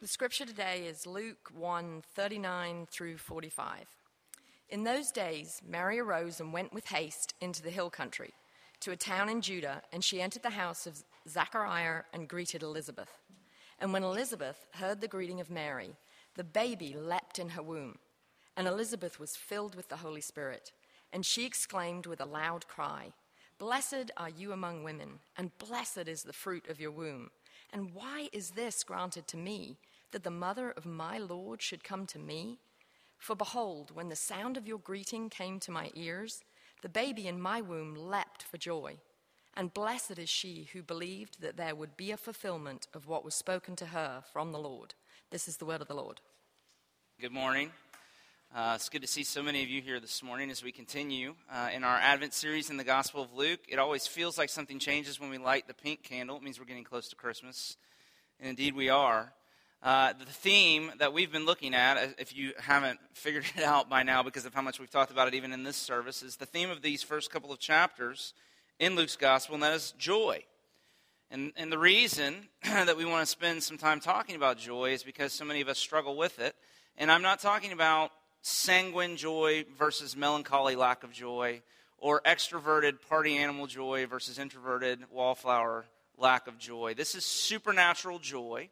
The scripture today is Luke 1 39 through 45. In those days, Mary arose and went with haste into the hill country, to a town in Judah, and she entered the house of Zachariah and greeted Elizabeth. And when Elizabeth heard the greeting of Mary, the baby leapt in her womb, and Elizabeth was filled with the Holy Spirit. And she exclaimed with a loud cry, Blessed are you among women, and blessed is the fruit of your womb. And why is this granted to me? That the mother of my Lord should come to me? For behold, when the sound of your greeting came to my ears, the baby in my womb leapt for joy. And blessed is she who believed that there would be a fulfillment of what was spoken to her from the Lord. This is the word of the Lord. Good morning. Uh, it's good to see so many of you here this morning as we continue uh, in our Advent series in the Gospel of Luke. It always feels like something changes when we light the pink candle. It means we're getting close to Christmas. And indeed, we are. Uh, the theme that we've been looking at, uh, if you haven't figured it out by now because of how much we've talked about it even in this service, is the theme of these first couple of chapters in Luke's gospel, and that is joy. And, and the reason that we want to spend some time talking about joy is because so many of us struggle with it. And I'm not talking about sanguine joy versus melancholy lack of joy, or extroverted party animal joy versus introverted wallflower lack of joy. This is supernatural joy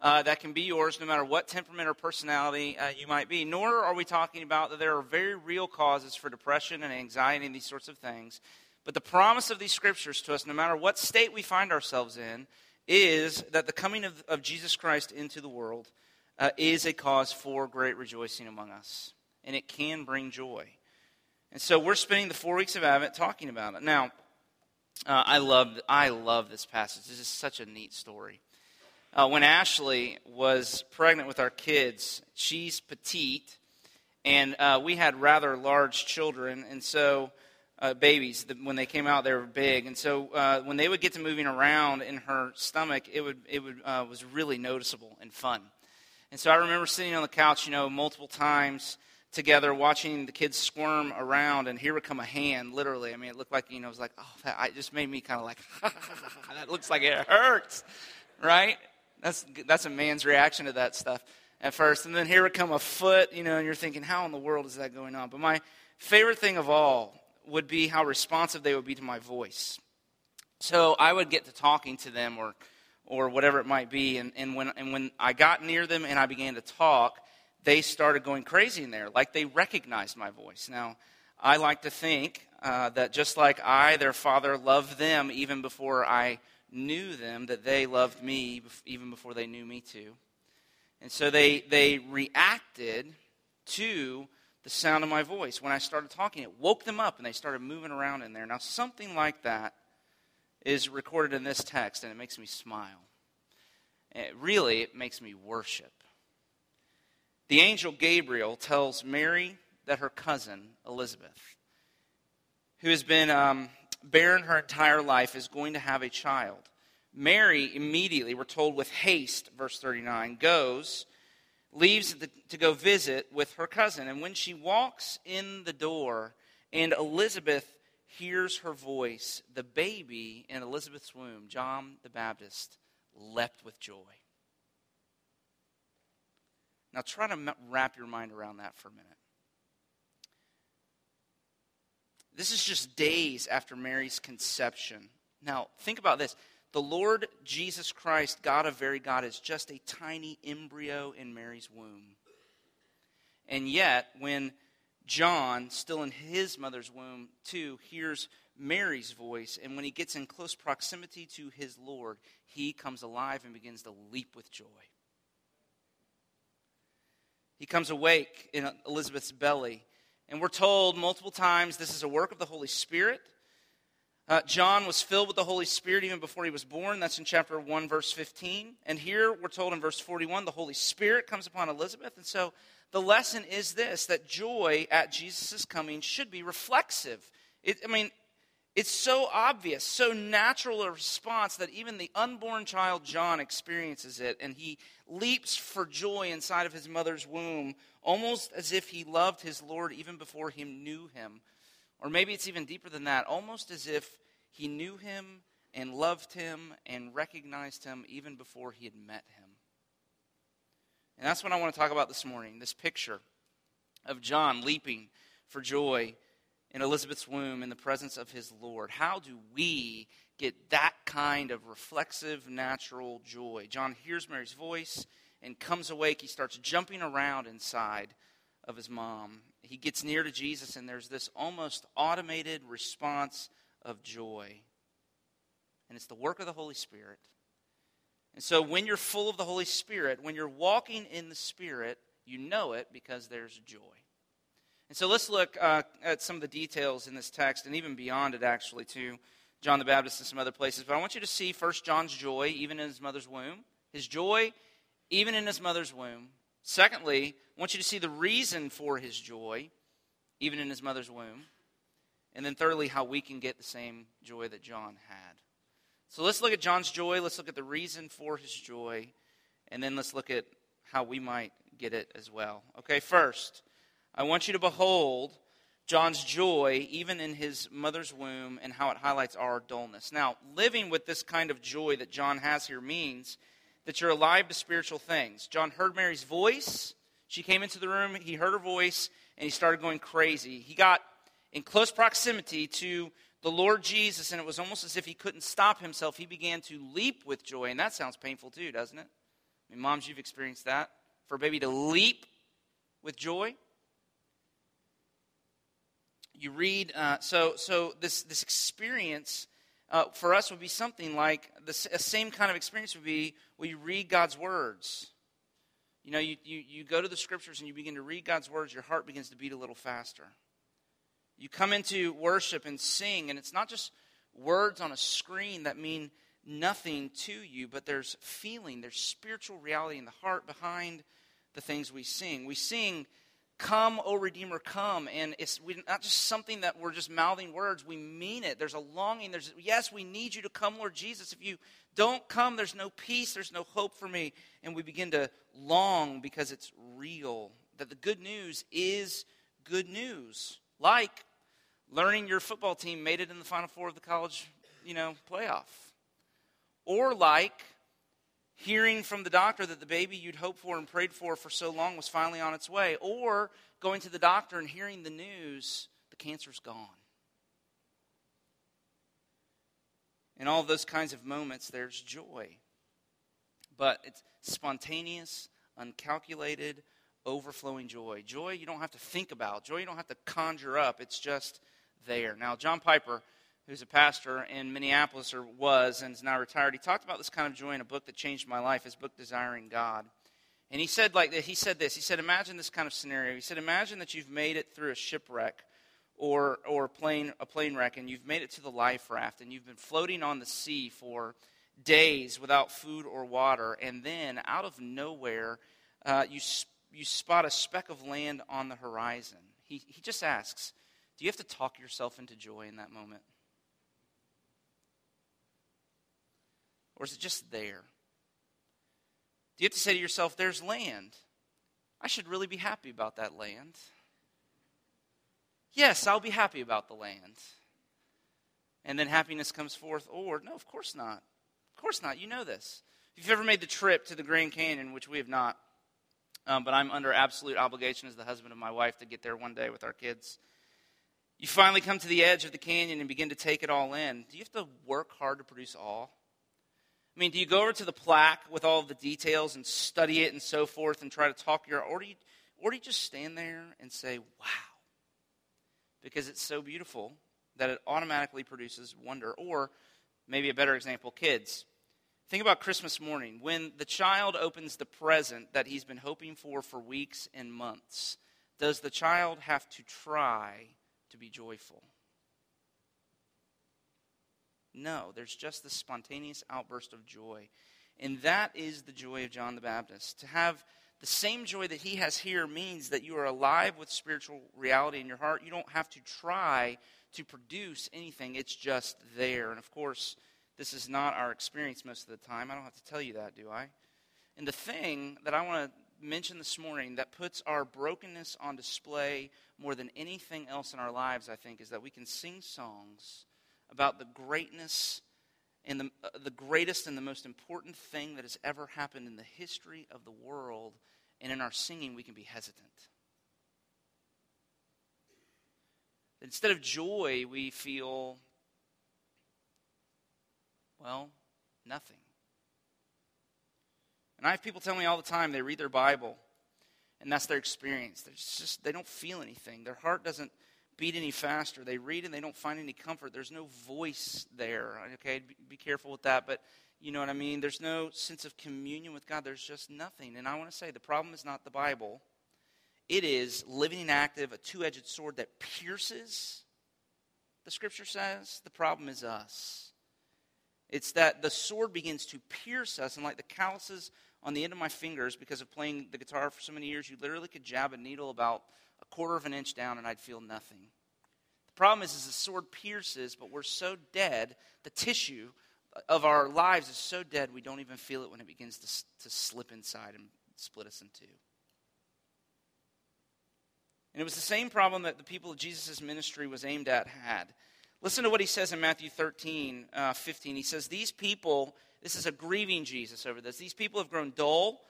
uh, that can be yours no matter what temperament or personality uh, you might be. Nor are we talking about that there are very real causes for depression and anxiety and these sorts of things. But the promise of these scriptures to us, no matter what state we find ourselves in, is that the coming of, of Jesus Christ into the world uh, is a cause for great rejoicing among us. And it can bring joy. And so we're spending the four weeks of Advent talking about it. Now, uh, I, love, I love this passage. This is such a neat story. Uh, when Ashley was pregnant with our kids, she's petite, and uh, we had rather large children, and so uh, babies. When they came out, they were big, and so uh, when they would get to moving around in her stomach, it would it would uh, was really noticeable and fun. And so I remember sitting on the couch, you know, multiple times together, watching the kids squirm around, and here would come a hand, literally. I mean, it looked like you know, it was like, oh, that it just made me kind of like, that looks like it hurts, right? That's, that's a man's reaction to that stuff at first. And then here would come a foot, you know, and you're thinking, how in the world is that going on? But my favorite thing of all would be how responsive they would be to my voice. So I would get to talking to them or, or whatever it might be. And, and, when, and when I got near them and I began to talk, they started going crazy in there, like they recognized my voice. Now, I like to think uh, that just like I, their father, loved them even before I knew them, that they loved me even before they knew me too. And so they, they reacted to the sound of my voice. When I started talking, it woke them up and they started moving around in there. Now, something like that is recorded in this text and it makes me smile. It really, it makes me worship. The angel Gabriel tells Mary that her cousin, Elizabeth, who has been um, barren her entire life, is going to have a child. Mary immediately, we're told with haste, verse 39, goes, leaves the, to go visit with her cousin. And when she walks in the door and Elizabeth hears her voice, the baby in Elizabeth's womb, John the Baptist, leapt with joy. Now try to wrap your mind around that for a minute. This is just days after Mary's conception. Now, think about this. The Lord Jesus Christ, God of very God, is just a tiny embryo in Mary's womb. And yet, when John, still in his mother's womb, too, hears Mary's voice, and when he gets in close proximity to his Lord, he comes alive and begins to leap with joy. He comes awake in Elizabeth's belly and we're told multiple times this is a work of the Holy Spirit. Uh, John was filled with the Holy Spirit even before he was born. That's in chapter 1, verse 15. And here we're told in verse 41 the Holy Spirit comes upon Elizabeth. And so the lesson is this that joy at Jesus' coming should be reflexive. It, I mean, it's so obvious, so natural a response that even the unborn child John experiences it, and he leaps for joy inside of his mother's womb, almost as if he loved his Lord even before he knew him. Or maybe it's even deeper than that, almost as if he knew him and loved him and recognized him even before he had met him. And that's what I want to talk about this morning this picture of John leaping for joy in Elizabeth's womb in the presence of his Lord. How do we get that kind of reflexive, natural joy? John hears Mary's voice and comes awake. He starts jumping around inside of his mom. He gets near to Jesus, and there's this almost automated response of joy. And it's the work of the Holy Spirit. And so, when you're full of the Holy Spirit, when you're walking in the Spirit, you know it because there's joy. And so, let's look uh, at some of the details in this text, and even beyond it, actually, to John the Baptist and some other places. But I want you to see first John's joy, even in his mother's womb. His joy, even in his mother's womb. Secondly, I want you to see the reason for his joy, even in his mother's womb. And then thirdly, how we can get the same joy that John had. So let's look at John's joy. Let's look at the reason for his joy. And then let's look at how we might get it as well. Okay, first, I want you to behold John's joy, even in his mother's womb, and how it highlights our dullness. Now, living with this kind of joy that John has here means that you're alive to spiritual things. John heard Mary's voice. She came into the room, he heard her voice, and he started going crazy. He got in close proximity to the Lord Jesus, and it was almost as if he couldn't stop himself. He began to leap with joy, and that sounds painful too, doesn't it? I mean, moms, you've experienced that. For a baby to leap with joy. You read, uh, so so this this experience uh, for us would be something like the same kind of experience would be you read God's words. You know, you, you, you go to the scriptures and you begin to read God's words, your heart begins to beat a little faster. You come into worship and sing, and it's not just words on a screen that mean nothing to you, but there's feeling, there's spiritual reality in the heart behind the things we sing. We sing, Come, O Redeemer, come. And it's not just something that we're just mouthing words, we mean it. There's a longing. There's, yes, we need you to come, Lord Jesus. If you don't come, there's no peace, there's no hope for me. And we begin to long because it's real. That the good news is good news. Like learning your football team made it in the final four of the college, you know, playoff. Or like hearing from the doctor that the baby you'd hoped for and prayed for for so long was finally on its way. Or going to the doctor and hearing the news the cancer's gone. In all those kinds of moments, there's joy. But it's spontaneous, uncalculated, overflowing joy. Joy you don't have to think about, joy you don't have to conjure up. It's just there. Now, John Piper, who's a pastor in Minneapolis, or was and is now retired, he talked about this kind of joy in a book that changed my life, his book Desiring God. And he said like he said this. He said, imagine this kind of scenario. He said, imagine that you've made it through a shipwreck or or plane a plane wreck and you've made it to the life raft and you've been floating on the sea for days without food or water, and then out of nowhere, uh, you you spot a speck of land on the horizon. He he just asks, do you have to talk yourself into joy in that moment? Or is it just there? Do you have to say to yourself, there's land? I should really be happy about that land. Yes, I'll be happy about the land. And then happiness comes forth. Or, no, of course not. Of course not. You know this. If you've ever made the trip to the Grand Canyon, which we have not, um, but I'm under absolute obligation as the husband of my wife to get there one day with our kids. You finally come to the edge of the canyon and begin to take it all in. Do you have to work hard to produce awe? I mean, do you go over to the plaque with all the details and study it and so forth and try to talk your, or do you, or do you just stand there and say, wow? Because it's so beautiful that it automatically produces wonder. Or maybe a better example, kids. Think about Christmas morning when the child opens the present that he's been hoping for for weeks and months. Does the child have to try to be joyful. No, there's just this spontaneous outburst of joy. And that is the joy of John the Baptist. To have the same joy that he has here means that you are alive with spiritual reality in your heart. You don't have to try to produce anything, it's just there. And of course, this is not our experience most of the time. I don't have to tell you that, do I? And the thing that I want to mention this morning that puts our brokenness on display more than anything else in our lives, I think, is that we can sing songs about the greatness and the, uh, the greatest and the most important thing that has ever happened in the history of the world, and in our singing, we can be hesitant. Instead of joy, we feel, well, nothing. And I have people tell me all the time they read their Bible, and that's their experience. They're just they don't feel anything. Their heart doesn't beat any faster. They read and they don't find any comfort. There's no voice there. Okay, be careful with that. But you know what I mean? There's no sense of communion with God. There's just nothing. And I want to say the problem is not the Bible. It is living and active, a two edged sword that pierces, the scripture says. The problem is us. It's that the sword begins to pierce us, and like the calluses on the end of my fingers, because of playing the guitar for so many years, you literally could jab a needle about quarter of an inch down, and I'd feel nothing. The problem is, is the sword pierces, but we're so dead, the tissue of our lives is so dead, we don't even feel it when it begins to, to slip inside and split us in two. And it was the same problem that the people of Jesus' ministry was aimed at had. Listen to what he says in Matthew 13, uh, 15. He says, These people, this is a grieving Jesus over this, these people have grown dull.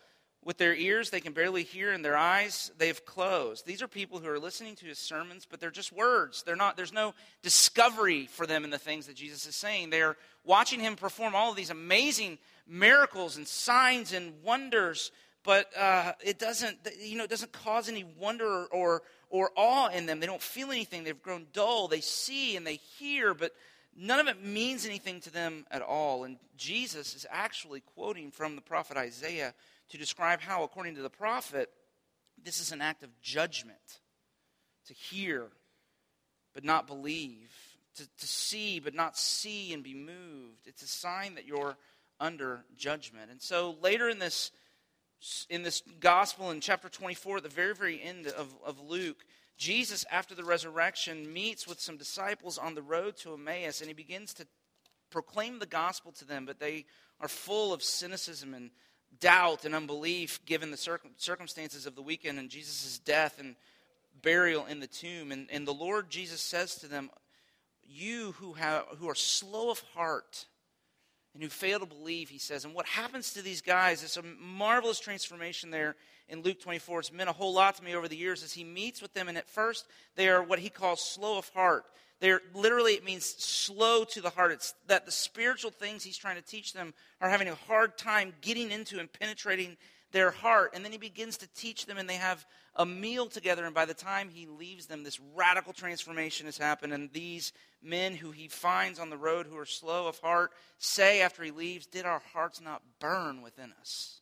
With their ears, they can barely hear, and their eyes, they've closed. These are people who are listening to his sermons, but they're just words. They're not, there's no discovery for them in the things that Jesus is saying. They're watching him perform all of these amazing miracles and signs and wonders, but uh, it doesn't, you know, it doesn't cause any wonder or, or awe in them. They don't feel anything. They've grown dull. They see and they hear, but none of it means anything to them at all. And Jesus is actually quoting from the prophet Isaiah to describe how, according to the prophet, this is an act of judgment to hear but not believe, to, to see but not see and be moved. It's a sign that you're under judgment. And so later in this in this gospel in chapter 24, at the very, very end of, of Luke, Jesus, after the resurrection, meets with some disciples on the road to Emmaus, and he begins to proclaim the gospel to them, but they are full of cynicism and doubt and unbelief given the circum- circumstances of the weekend and Jesus' death and burial in the tomb. And, and the Lord Jesus says to them, You who, have, who are slow of heart and who fail to believe, he says. And what happens to these guys is a marvelous transformation there in Luke 24. It's meant a whole lot to me over the years as he meets with them. And at first, they are what he calls slow of heart. They're literally, it means slow to the heart. It's that the spiritual things he's trying to teach them are having a hard time getting into and penetrating their heart. And then he begins to teach them, and they have a meal together. And by the time he leaves them, this radical transformation has happened. And these men who he finds on the road who are slow of heart say after he leaves, Did our hearts not burn within us?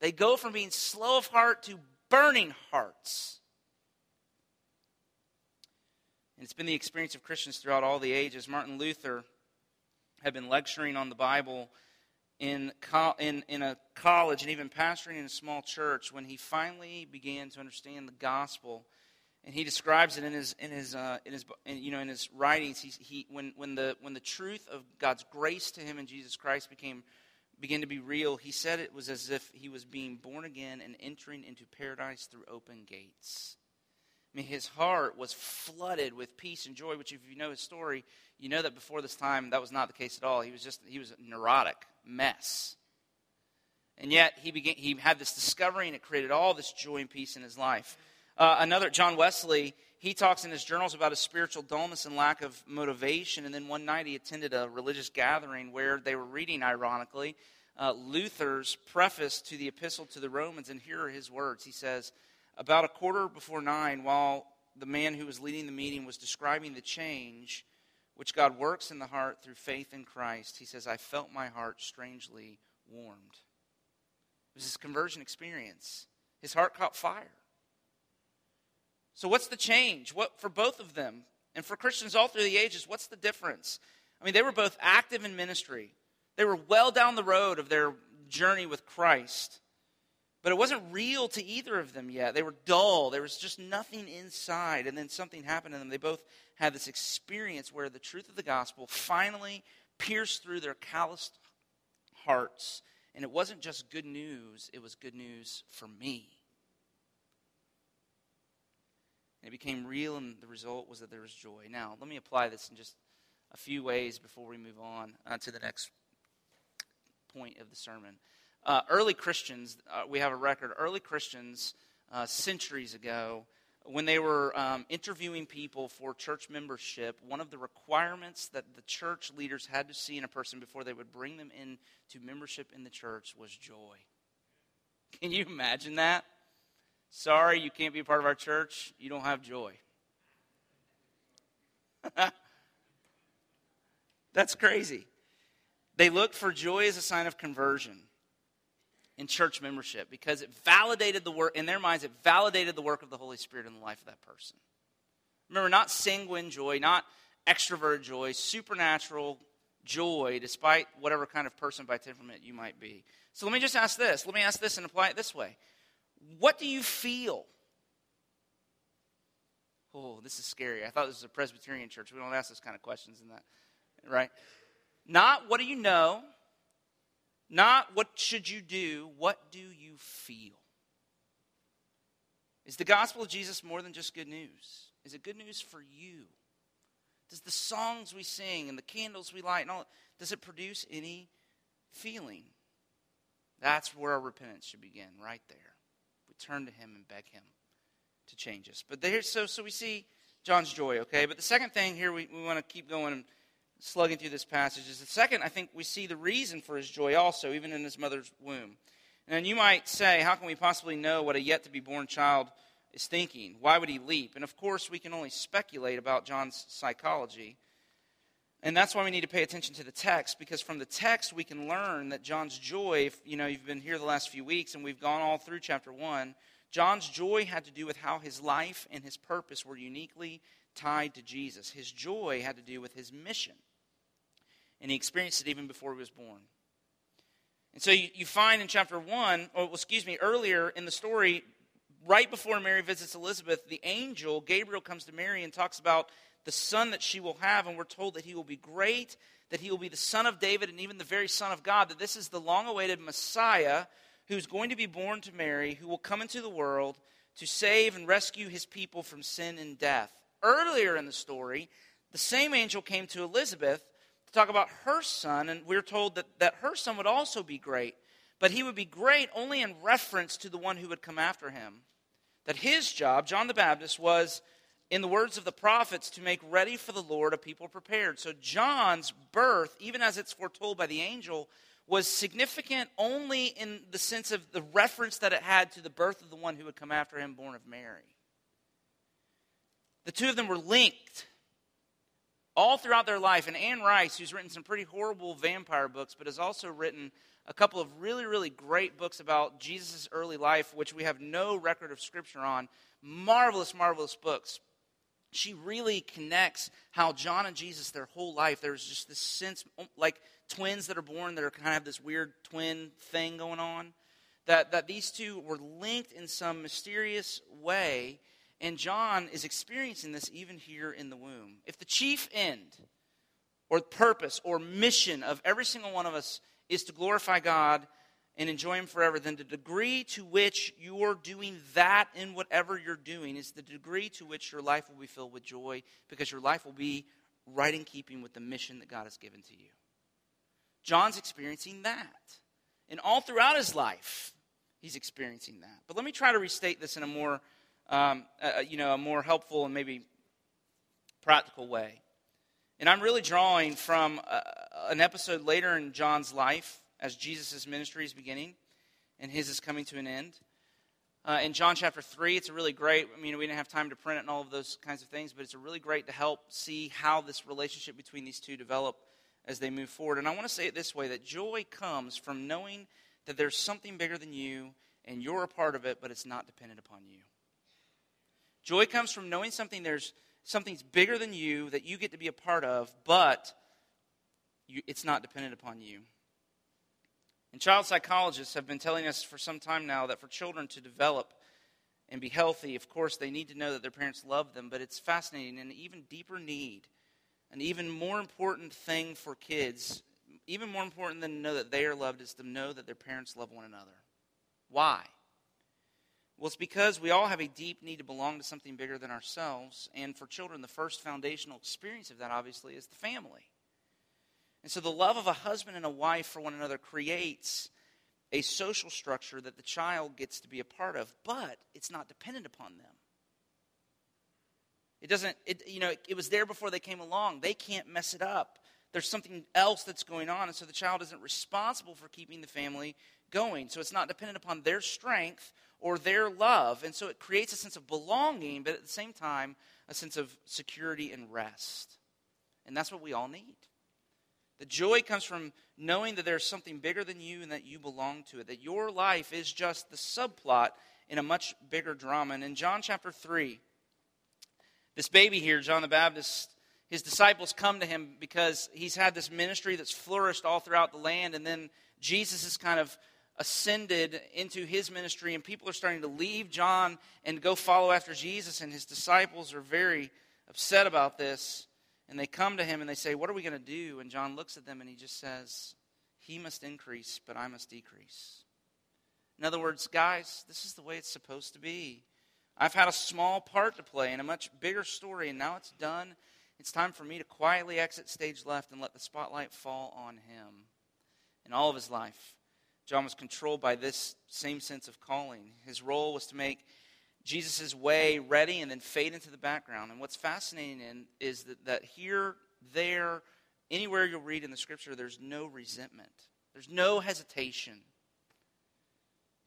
They go from being slow of heart to burning hearts. And it's been the experience of Christians throughout all the ages. Martin Luther had been lecturing on the Bible in, in, in a college and even pastoring in a small church when he finally began to understand the gospel. And he describes it in his, in his, uh, in his, in, you know, in his writings. He, when, when, the, when the truth of God's grace to him in Jesus Christ became, began to be real, he said it was as if he was being born again and entering into paradise through open gates. I mean, his heart was flooded with peace and joy, which, if you know his story, you know that before this time, that was not the case at all. He was just, he was a neurotic mess. And yet, he, began, he had this discovery, and it created all this joy and peace in his life. Uh, another, John Wesley, he talks in his journals about his spiritual dullness and lack of motivation. And then one night, he attended a religious gathering where they were reading, ironically, uh, Luther's preface to the epistle to the Romans. And here are his words. He says, about a quarter before nine, while the man who was leading the meeting was describing the change which God works in the heart through faith in Christ, he says, I felt my heart strangely warmed. It was his conversion experience. His heart caught fire. So, what's the change? What for both of them, and for Christians all through the ages? What's the difference? I mean, they were both active in ministry. They were well down the road of their journey with Christ. But it wasn't real to either of them yet. They were dull. There was just nothing inside. And then something happened to them. They both had this experience where the truth of the gospel finally pierced through their calloused hearts. And it wasn't just good news, it was good news for me. And it became real, and the result was that there was joy. Now, let me apply this in just a few ways before we move on uh, to the next point of the sermon. Uh, early Christians, uh, we have a record, early Christians uh, centuries ago, when they were um, interviewing people for church membership, one of the requirements that the church leaders had to see in a person before they would bring them in to membership in the church was joy. Can you imagine that? Sorry, you can't be a part of our church. You don't have joy. That's crazy. They looked for joy as a sign of conversion in church membership because it validated the work, in their minds, it validated the work of the Holy Spirit in the life of that person. Remember, not sanguine joy, not extrovert joy, supernatural joy, despite whatever kind of person by temperament you might be. So let me just ask this. Let me ask this and apply it this way. What do you feel? Oh, this is scary. I thought this was a Presbyterian church. We don't ask those kind of questions in that, right? Not what do you know? Not what should you do? What do you feel? Is the gospel of Jesus more than just good news? Is it good news for you? Does the songs we sing and the candles we light and all does it produce any feeling? That's where our repentance should begin, right there. We turn to him and beg him to change us. But there, so so we see John's joy, okay? But the second thing here we, we want to keep going slugging through this passage is the second, I think we see the reason for his joy also, even in his mother's womb. And you might say, how can we possibly know what a yet to be born child is thinking? Why would he leap? And of course, we can only speculate about John's psychology. And that's why we need to pay attention to the text, because from the text we can learn that John's joy, if, you know, you've been here the last few weeks and we've gone all through chapter 1, John's joy had to do with how his life and his purpose were uniquely tied to Jesus. His joy had to do with his mission. And he experienced it even before he was born. And so you, you find in chapter 1, or excuse me, earlier in the story, right before Mary visits Elizabeth, the angel, Gabriel, comes to Mary and talks about the son that she will have. And we're told that he will be great, that he will be the son of David, and even the very son of God, that this is the long awaited Messiah who's going to be born to Mary, who will come into the world to save and rescue his people from sin and death. Earlier in the story, the same angel came to Elizabeth talk about her son, and we're told that, that her son would also be great, but he would be great only in reference to the one who would come after him. That his job, John the Baptist, was, in the words of the prophets, to make ready for the Lord a people prepared. So John's birth, even as it's foretold by the angel, was significant only in the sense of the reference that it had to the birth of the one who would come after him, born of Mary. The two of them were linked all throughout their life. And Anne Rice, who's written some pretty horrible vampire books, but has also written a couple of really, really great books about Jesus' early life, which we have no record of scripture on. Marvelous, marvelous books. She really connects how John and Jesus, their whole life, there's just this sense, like twins that are born that are kind of have this weird twin thing going on. That, that these two were linked in some mysterious way, and John is experiencing this even here in the womb. If the chief end, or purpose, or mission of every single one of us is to glorify God and enjoy Him forever, then the degree to which you're doing that in whatever you're doing is the degree to which your life will be filled with joy because your life will be right in keeping with the mission that God has given to you. John's experiencing that. And all throughout his life, he's experiencing that. But let me try to restate this in a more, um, uh, you know, a more helpful and maybe practical way. And I'm really drawing from uh, an episode later in John's life as Jesus' ministry is beginning and his is coming to an end. Uh, in John chapter 3, it's a really great, I mean, we didn't have time to print it and all of those kinds of things, but it's a really great to help see how this relationship between these two develop as they move forward. And I want to say it this way that joy comes from knowing that there's something bigger than you and you're a part of it, but it's not dependent upon you. Joy comes from knowing something there's something's bigger than you that you get to be a part of, but you, it's not dependent upon you. And child psychologists have been telling us for some time now that for children to develop and be healthy, of course, they need to know that their parents love them, but it's fascinating and an even deeper need, an even more important thing for kids, even more important than to know that they are loved, is to know that their parents love one another. Why? Well, it's because we all have a deep need to belong to something bigger than ourselves. And for children, the first foundational experience of that, obviously, is the family. And so the love of a husband and a wife for one another creates a social structure that the child gets to be a part of, but it's not dependent upon them. It doesn't, it, you know, it, it was there before they came along. They can't mess it up. There's something else that's going on, and so the child isn't responsible for keeping the family going. So it's not dependent upon their strength or their love. And so it creates a sense of belonging, but at the same time, a sense of security and rest. And that's what we all need. The joy comes from knowing that there's something bigger than you and that you belong to it, that your life is just the subplot in a much bigger drama. And in John chapter 3, this baby here, John the Baptist, his disciples come to him because he's had this ministry that's flourished all throughout the land, and then Jesus is kind of ascended into his ministry, and people are starting to leave John and go follow after Jesus, and his disciples are very upset about this. And they come to him and they say, What are we going to do? And John looks at them and he just says, He must increase, but I must decrease. In other words, guys, this is the way it's supposed to be. I've had a small part to play in a much bigger story, and now it's done. It's time for me to quietly exit stage left and let the spotlight fall on him. In all of his life, John was controlled by this same sense of calling. His role was to make Jesus' way ready and then fade into the background. And what's fascinating in, is that, that here, there, anywhere you'll read in the scripture, there's no resentment, there's no hesitation.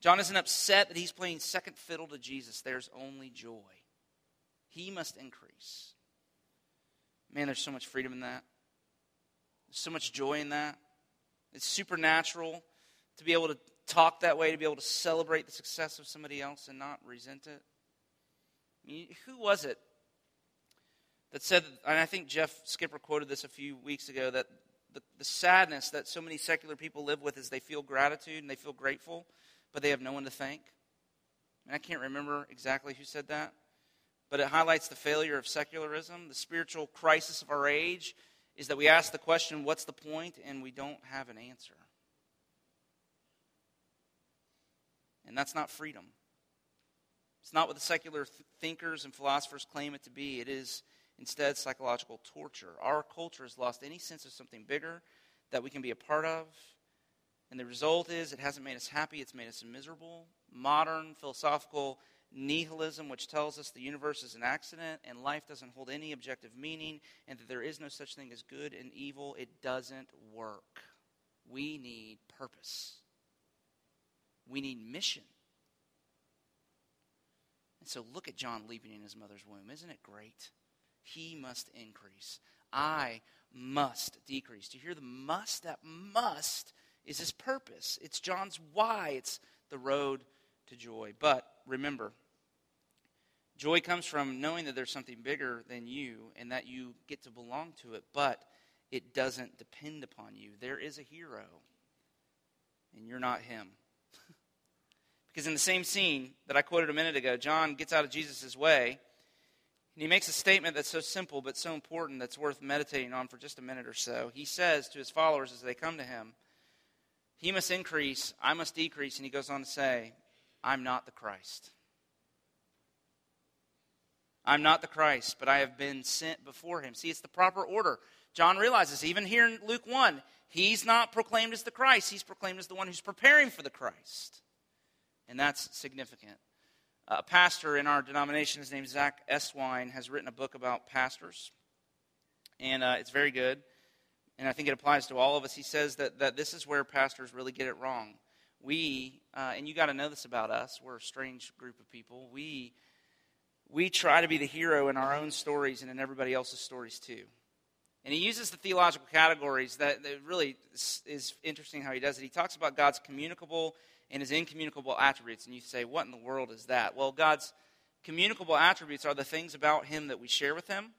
John isn't upset that he's playing second fiddle to Jesus. There's only joy. He must increase. Man, there's so much freedom in that. There's so much joy in that. It's supernatural to be able to talk that way, to be able to celebrate the success of somebody else and not resent it? I mean, who was it that said, and I think Jeff Skipper quoted this a few weeks ago, that the, the sadness that so many secular people live with is they feel gratitude and they feel grateful, but they have no one to thank? And I can't remember exactly who said that, but it highlights the failure of secularism. The spiritual crisis of our age is that we ask the question, what's the point? And we don't have an answer. And that's not freedom. It's not what the secular th- thinkers and philosophers claim it to be. It is instead psychological torture. Our culture has lost any sense of something bigger that we can be a part of. And the result is it hasn't made us happy, it's made us miserable. Modern philosophical nihilism, which tells us the universe is an accident and life doesn't hold any objective meaning and that there is no such thing as good and evil, it doesn't work. We need purpose. We need mission. And so look at John leaping in his mother's womb. Isn't it great? He must increase. I must decrease. Do you hear the must? That must is his purpose. It's John's why. It's the road to joy. But remember, joy comes from knowing that there's something bigger than you and that you get to belong to it, but it doesn't depend upon you. There is a hero, and you're not him. Because in the same scene that I quoted a minute ago, John gets out of Jesus' way, and he makes a statement that's so simple but so important that's worth meditating on for just a minute or so. He says to his followers as they come to him, He must increase, I must decrease. And he goes on to say, I'm not the Christ. I'm not the Christ, but I have been sent before him. See, it's the proper order. John realizes, even here in Luke 1, he's not proclaimed as the Christ, he's proclaimed as the one who's preparing for the Christ and that's significant. A pastor in our denomination, his name is Zack Eswine, has written a book about pastors, and uh, it's very good. And I think it applies to all of us. He says that, that this is where pastors really get it wrong. We, uh, and you got to know this about us, we're a strange group of people. We, we try to be the hero in our own stories and in everybody else's stories too. And he uses the theological categories that, that really is interesting how he does it. He talks about God's communicable and his incommunicable attributes. And you say, what in the world is that? Well, God's communicable attributes are the things about him that we share with him.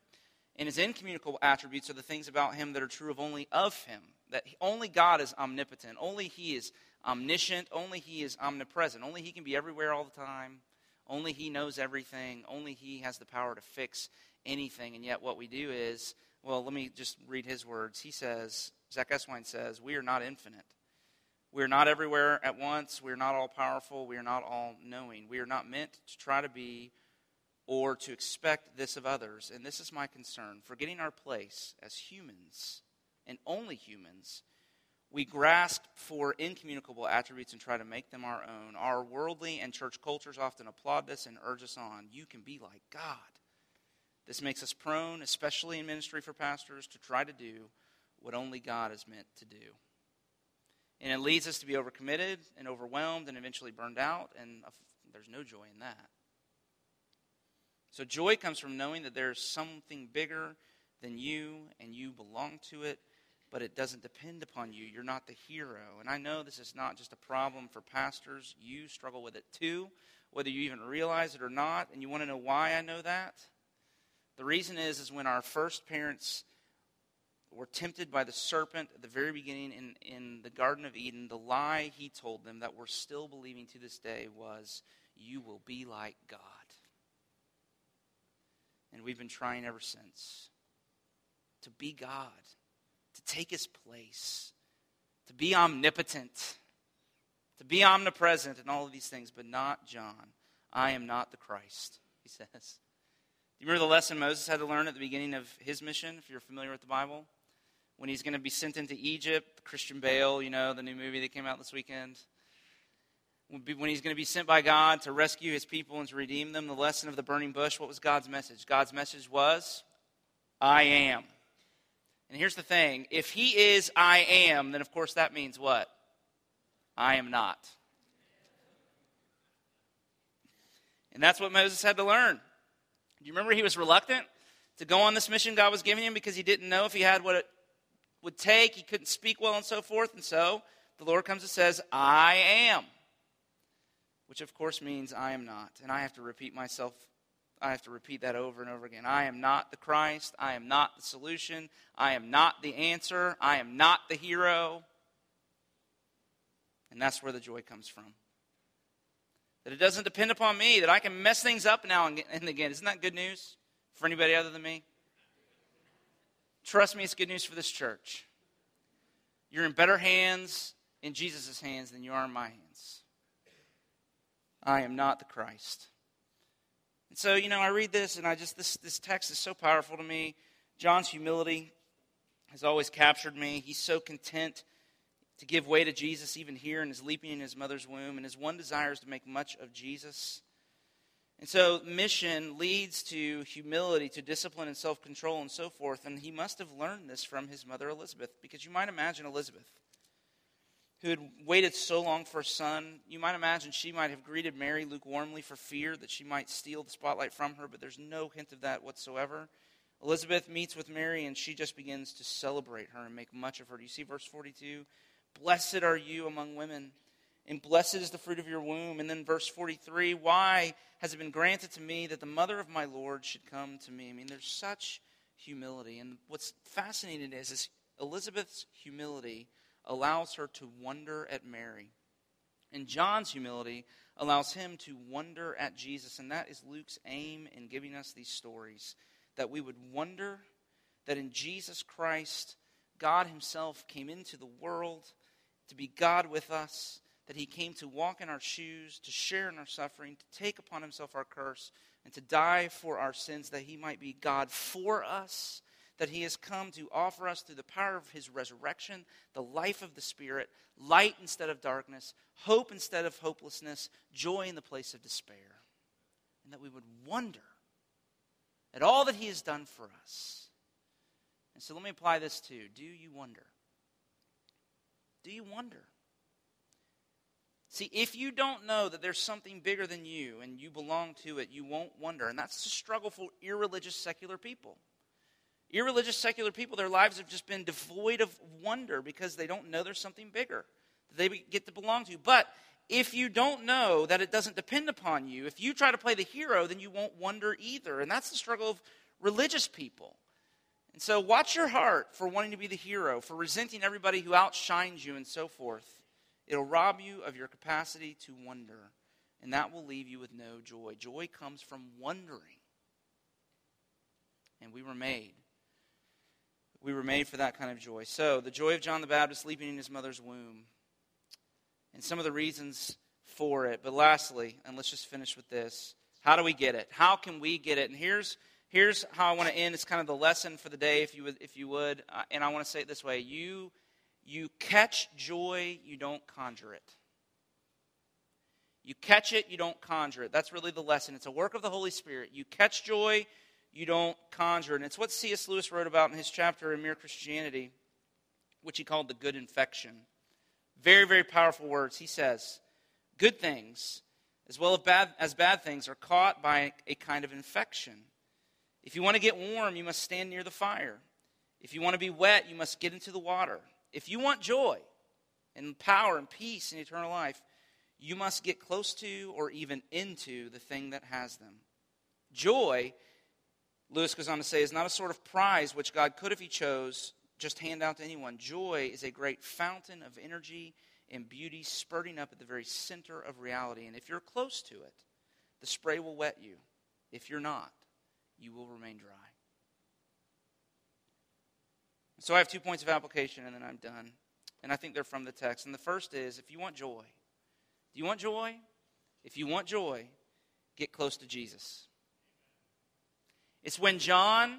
And his incommunicable attributes are the things about him that are true of only of him. That only God is omnipotent. Only he is omniscient. Only he is omnipresent. Only he can be everywhere all the time. Only he knows everything. Only he has the power to fix anything. And yet what we do is, well, let me just read his words. He says, Zack Eswine says, we are not infinite. We're not everywhere at once. We're not all powerful. We are not all knowing. We are not meant to try to be or to expect this of others. And this is my concern. Forgetting our place as humans, and only humans, we grasp for incommunicable attributes and try to make them our own. Our worldly and church cultures often applaud this and urge us on. You can be like God. This makes us prone, especially in ministry for pastors, to try to do what only God is meant to do. And it leads us to be overcommitted and overwhelmed and eventually burned out, and there's no joy in that. So, joy comes from knowing that there's something bigger than you and you belong to it but it doesn't depend upon you. You're not the hero. And I know this is not just a problem for pastors. You struggle with it too, whether you even realize it or not. And you want to know why I know that? The reason is, is when our first parents were tempted by the serpent at the very beginning in, in the Garden of Eden, the lie he told them that we're still believing to this day was, You will be like God. And we've been trying ever since to be God to take his place, to be omnipotent, to be omnipresent, and all of these things, but not John. I am not the Christ, he says. Do you remember the lesson Moses had to learn at the beginning of his mission, if you're familiar with the Bible? When he's going to be sent into Egypt, Christian Bale, you know, the new movie that came out this weekend. When he's going to be sent by God to rescue his people and to redeem them, the lesson of the burning bush, what was God's message? God's message was, I am. And here's the thing if he is I am, then of course that means what? I am not. And that's what Moses had to learn. Do you remember he was reluctant to go on this mission God was giving him because he didn't know if he had what it would take? He couldn't speak well and so forth. And so the Lord comes and says, I am. Which of course means I am not. And I have to repeat myself I have to repeat that over and over again. I am not the Christ. I am not the solution. I am not the answer. I am not the hero. And that's where the joy comes from. That it doesn't depend upon me, that I can mess things up now and again. Isn't that good news for anybody other than me? Trust me, it's good news for this church. You're in better hands in Jesus' hands than you are in my hands. I am not the Christ. And so, you know, I read this and I just, this, this text is so powerful to me. John's humility has always captured me. He's so content to give way to Jesus even here in his leaping in his mother's womb. And his one desire is to make much of Jesus. And so, mission leads to humility, to discipline and self control, and so forth. And he must have learned this from his mother Elizabeth, because you might imagine Elizabeth who had waited so long for a son. You might imagine she might have greeted Mary lukewarmly for fear that she might steal the spotlight from her, but there's no hint of that whatsoever. Elizabeth meets with Mary and she just begins to celebrate her and make much of her. Do you see verse 42? Blessed are you among women, and blessed is the fruit of your womb. And then verse 43 Why has it been granted to me that the mother of my Lord should come to me? I mean, there's such humility. And what's fascinating is, is Elizabeth's humility allows her to wonder at Mary. And John's humility allows him to wonder at Jesus. And that is Luke's aim in giving us these stories that we would wonder that in Jesus Christ, God Himself came into the world to be God with us, that He came to walk in our shoes, to share in our suffering, to take upon Himself our curse, and to die for our sins, that He might be God for us that he has come to offer us through the power of his resurrection, the life of the Spirit, light instead of darkness, hope instead of hopelessness, joy in the place of despair. And that we would wonder at all that he has done for us. And so let me apply this too. Do you wonder? Do you wonder? See, if you don't know that there's something bigger than you and you belong to it, you won't wonder. And that's the struggle for irreligious secular people. Irreligious secular people, their lives have just been devoid of wonder because they don't know there's something bigger that they get to belong to. But if you don't know that it doesn't depend upon you, if you try to play the hero, then you won't wonder either. And that's the struggle of religious people. And so watch your heart for wanting to be the hero, for resenting everybody who outshines you, and so forth. It'll rob you of your capacity to wonder, and that will leave you with no joy. Joy comes from wondering. And we were made we were made for that kind of joy. So, the joy of John the Baptist leaping in his mother's womb, and some of the reasons for it. But lastly, and let's just finish with this how do we get it? How can we get it? And here's, here's how I want to end. It's kind of the lesson for the day, if you would. If you would. Uh, and I want to say it this way you, You catch joy, you don't conjure it. You catch it, you don't conjure it. That's really the lesson. It's a work of the Holy Spirit. You catch joy, you don't conjure it. And it's what C.S. Lewis wrote about in his chapter in Mere Christianity, which he called the good infection. Very, very powerful words. He says, Good things, as well as bad, as bad things, are caught by a kind of infection. If you want to get warm, you must stand near the fire. If you want to be wet, you must get into the water. If you want joy and power and peace and eternal life, you must get close to or even into the thing that has them. Joy, Lewis goes on to say, is not a sort of prize which God could, if He chose, just hand out to anyone. Joy is a great fountain of energy and beauty spurting up at the very center of reality. And if you're close to it, the spray will wet you. If you're not, you will remain dry. So I have two points of application and then I'm done. And I think they're from the text. And the first is if you want joy, do you want joy? If you want joy, get close to Jesus. It's when John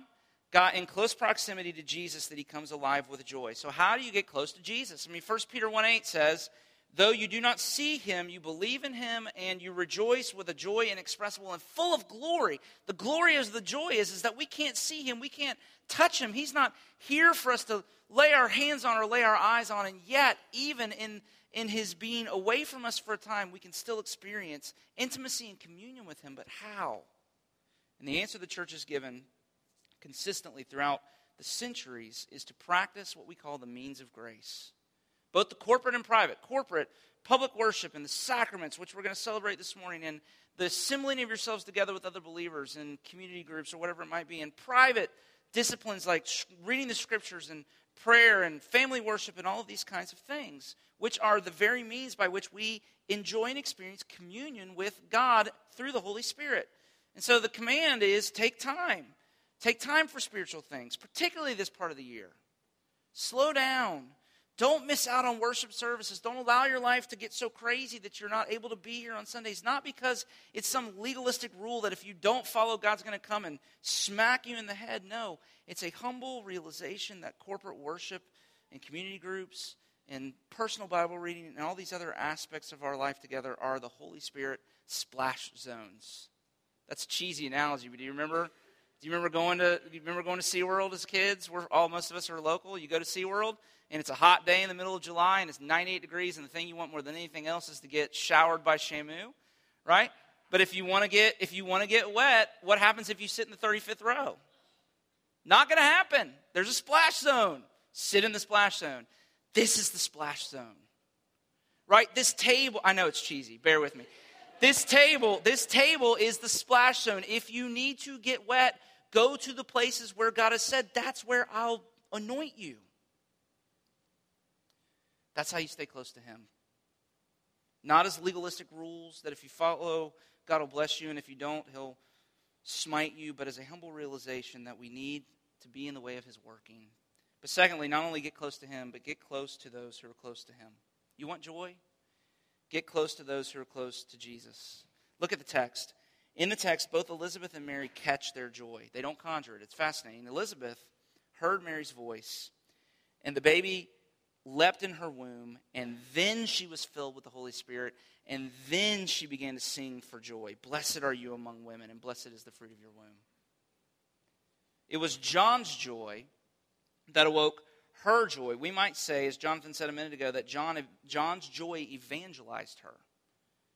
got in close proximity to Jesus that he comes alive with joy. So, how do you get close to Jesus? I mean, 1 Peter 1 8 says, Though you do not see him, you believe in him and you rejoice with a joy inexpressible and full of glory. The glory is the joy is, is that we can't see him, we can't touch him. He's not here for us to lay our hands on or lay our eyes on. And yet, even in, in his being away from us for a time, we can still experience intimacy and communion with him. But how? And the answer the church has given consistently throughout the centuries is to practice what we call the means of grace. Both the corporate and private. Corporate, public worship, and the sacraments, which we're going to celebrate this morning, and the assembling of yourselves together with other believers in community groups or whatever it might be. And private disciplines like reading the scriptures and prayer and family worship and all of these kinds of things, which are the very means by which we enjoy and experience communion with God through the Holy Spirit. And so the command is take time. Take time for spiritual things, particularly this part of the year. Slow down. Don't miss out on worship services. Don't allow your life to get so crazy that you're not able to be here on Sundays. Not because it's some legalistic rule that if you don't follow, God's going to come and smack you in the head. No, it's a humble realization that corporate worship and community groups and personal Bible reading and all these other aspects of our life together are the Holy Spirit splash zones. That's a cheesy analogy, but do you remember? Do you remember going to do you remember going to SeaWorld as kids? We're all most of us are local. You go to SeaWorld and it's a hot day in the middle of July and it's 98 degrees and the thing you want more than anything else is to get showered by Shamu, right? But if you want to get if you want to get wet, what happens if you sit in the 35th row? Not going to happen. There's a splash zone. Sit in the splash zone. This is the splash zone. Right? This table, I know it's cheesy. Bear with me. This table, this table is the splash zone. If you need to get wet, go to the places where God has said, that's where I'll anoint you. That's how you stay close to Him. Not as legalistic rules that if you follow, God will bless you, and if you don't, He'll smite you, but as a humble realization that we need to be in the way of His working. But secondly, not only get close to Him, but get close to those who are close to Him. You want joy? Get close to those who are close to Jesus. Look at the text. In the text, both Elizabeth and Mary catch their joy. They don't conjure it. It's fascinating. Elizabeth heard Mary's voice, and the baby leapt in her womb, and then she was filled with the Holy Spirit, and then she began to sing for joy. Blessed are you among women, and blessed is the fruit of your womb. It was John's joy that awoke her joy. We might say, as Jonathan said a minute ago, that John, John's joy evangelized her.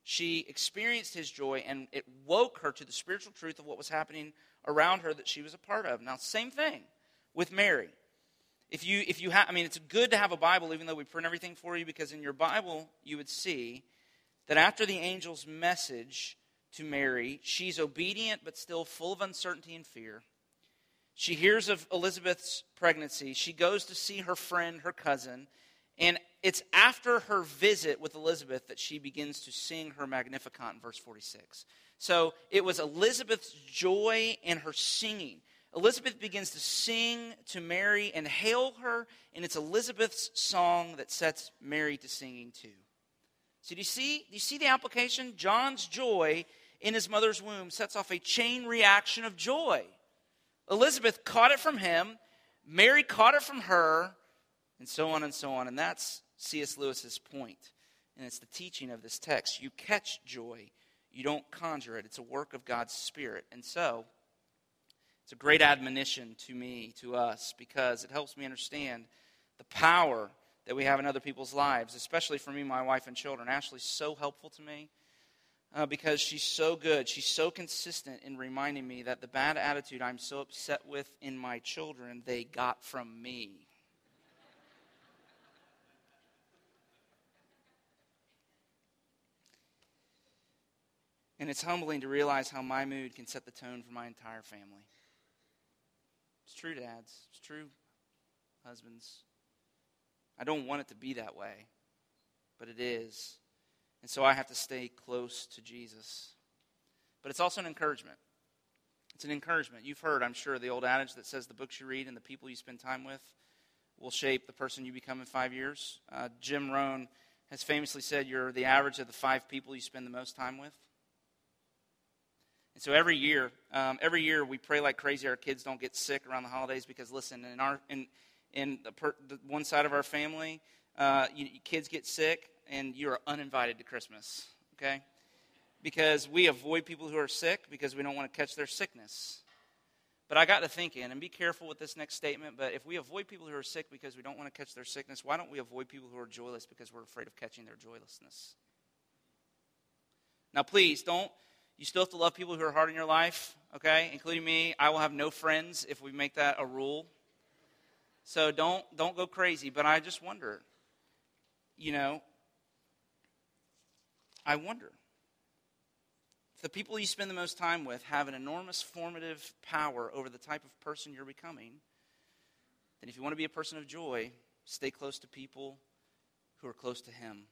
She experienced his joy, and it woke her to the spiritual truth of what was happening around her that she was a part of. Now, same thing with Mary. If you, if you have, I mean, it's good to have a Bible, even though we print everything for you, because in your Bible you would see that after the angel's message to Mary, she's obedient but still full of uncertainty and fear. She hears of Elizabeth's pregnancy. She goes to see her friend, her cousin, and it's after her visit with Elizabeth that she begins to sing her Magnificat in verse 46. So it was Elizabeth's joy and her singing. Elizabeth begins to sing to Mary and hail her, and it's Elizabeth's song that sets Mary to singing too. So do you see? Do you see the application? John's joy in his mother's womb sets off a chain reaction of joy. Elizabeth caught it from him, Mary caught it from her, and so on and so on. And that's C.S. Lewis's point, and it's the teaching of this text. You catch joy, you don't conjure it. It's a work of God's Spirit. And so, it's a great admonition to me, to us, because it helps me understand the power that we have in other people's lives, especially for me, my wife, and children. Ashley's so helpful to me uh, because she's so good. She's so consistent in reminding me that the bad attitude I'm so upset with in my children, they got from me. And it's humbling to realize how my mood can set the tone for my entire family. True, dads. It's true, husbands. I don't want it to be that way, but it is. And so I have to stay close to Jesus. But it's also an encouragement. It's an encouragement. You've heard, I'm sure, the old adage that says the books you read and the people you spend time with will shape the person you become in five years. Uh, Jim Rohn has famously said you're the average of the five people you spend the most time with. And so every year, um, every year we pray like crazy our kids don't get sick around the holidays because listen, in our in in the, per, the one side of our family, uh, you, kids get sick and you are uninvited to Christmas. Okay, because we avoid people who are sick because we don't want to catch their sickness. But I got to thinking, and be careful with this next statement. But if we avoid people who are sick because we don't want to catch their sickness, why don't we avoid people who are joyless because we're afraid of catching their joylessness? Now, please don't you still have to love people who are hard in your life, okay? Including me. I will have no friends if we make that a rule. So don't don't go crazy, but I just wonder, you know, I wonder if the people you spend the most time with have an enormous formative power over the type of person you're becoming, then if you want to be a person of joy, stay close to people who are close to him.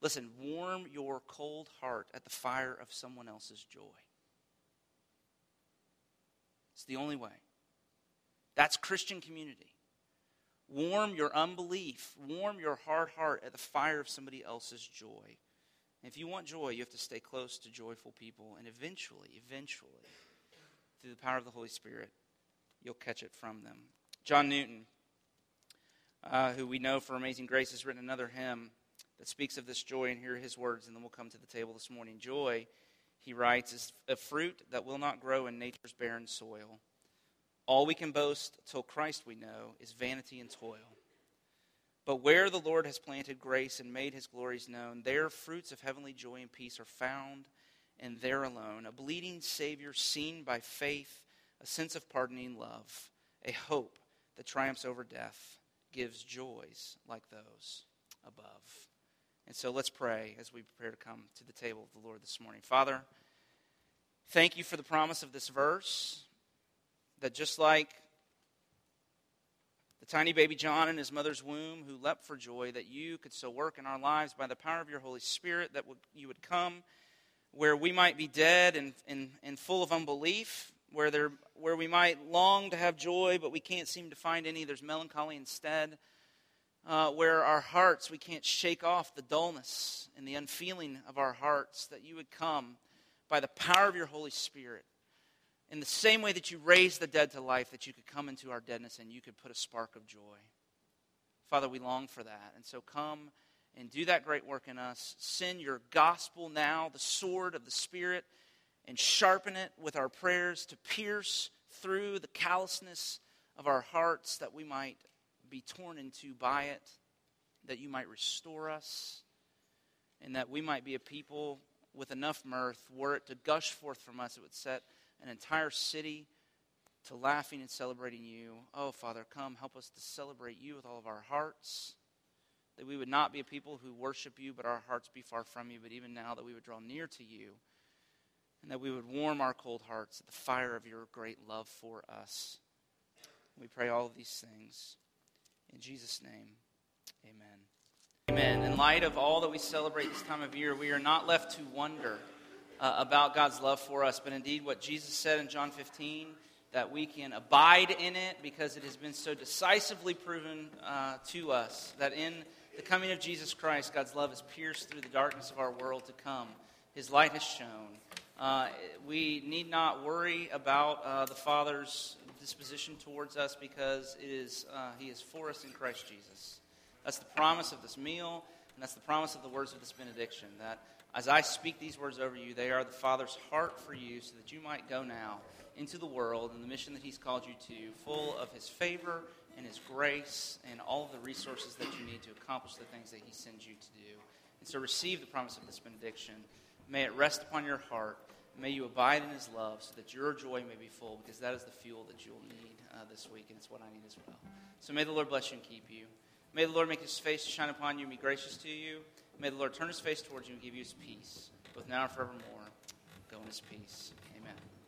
Listen, warm your cold heart at the fire of someone else's joy. It's the only way. That's Christian community. Warm your unbelief, warm your hard heart at the fire of somebody else's joy. And if you want joy, you have to stay close to joyful people, and eventually, eventually, through the power of the Holy Spirit, you'll catch it from them. John Newton, uh, who we know for Amazing Grace, has written another hymn that speaks of this joy, and hear his words, and then we'll come to the table this morning. Joy, he writes, is a fruit that will not grow in nature's barren soil. All we can boast till Christ we know is vanity and toil. But where the Lord has planted grace and made his glories known, there fruits of heavenly joy and peace are found, and there alone. A bleeding Savior seen by faith, a sense of pardoning love, a hope that triumphs over death, gives joys like those above. And so let's pray as we prepare to come to the table of the Lord this morning. Father, thank you for the promise of this verse that just like the tiny baby John in his mother's womb who leapt for joy, that you could so work in our lives by the power of your Holy Spirit, that you would come where we might be dead and, and, and full of unbelief, where, there, where we might long to have joy, but we can't seem to find any. There's melancholy instead uh, where our hearts, we can't shake off the dullness and the unfeeling of our hearts, that you would come by the power of your Holy Spirit. In the same way that you raised the dead to life, that you could come into our deadness and you could put a spark of joy. Father, we long for that. And so come and do that great work in us. Send your gospel now, the sword of the Spirit, and sharpen it with our prayers to pierce through the callousness of our hearts that we might be torn into by it, that you might restore us, and that we might be a people with enough mirth, were it to gush forth from us, it would set an entire city to laughing and celebrating you. Oh, Father, come, help us to celebrate you with all of our hearts. That we would not be a people who worship you, but our hearts be far from you, but even now that we would draw near to you, and that we would warm our cold hearts at the fire of your great love for us. We pray all of these things in Jesus' name, amen. Amen. In light of all that we celebrate this time of year, we are not left to wonder uh, about God's love for us, but indeed what Jesus said in John 15 that we can abide in it because it has been so decisively proven uh, to us that in the coming of Jesus Christ, God's love has pierced through the darkness of our world to come. His light has shone. Uh, we need not worry about uh, the Father's disposition towards us because it is, uh, He is for us in Christ Jesus. That's the promise of this meal, and that's the promise of the words of this benediction. That as I speak these words over you, they are the Father's heart for you, so that you might go now into the world and the mission that He's called you to, full of His favor and His grace and all of the resources that you need to accomplish the things that He sends you to do. And so receive the promise of this benediction. May it rest upon your heart. May you abide in His love so that your joy may be full, because that is the fuel that you'll need uh, this week, and it's what I need as well. So may the Lord bless you and keep you. May the Lord make His face shine upon you and be gracious to you. May the Lord turn His face towards you and give you His peace, both now and forevermore. Go in His peace.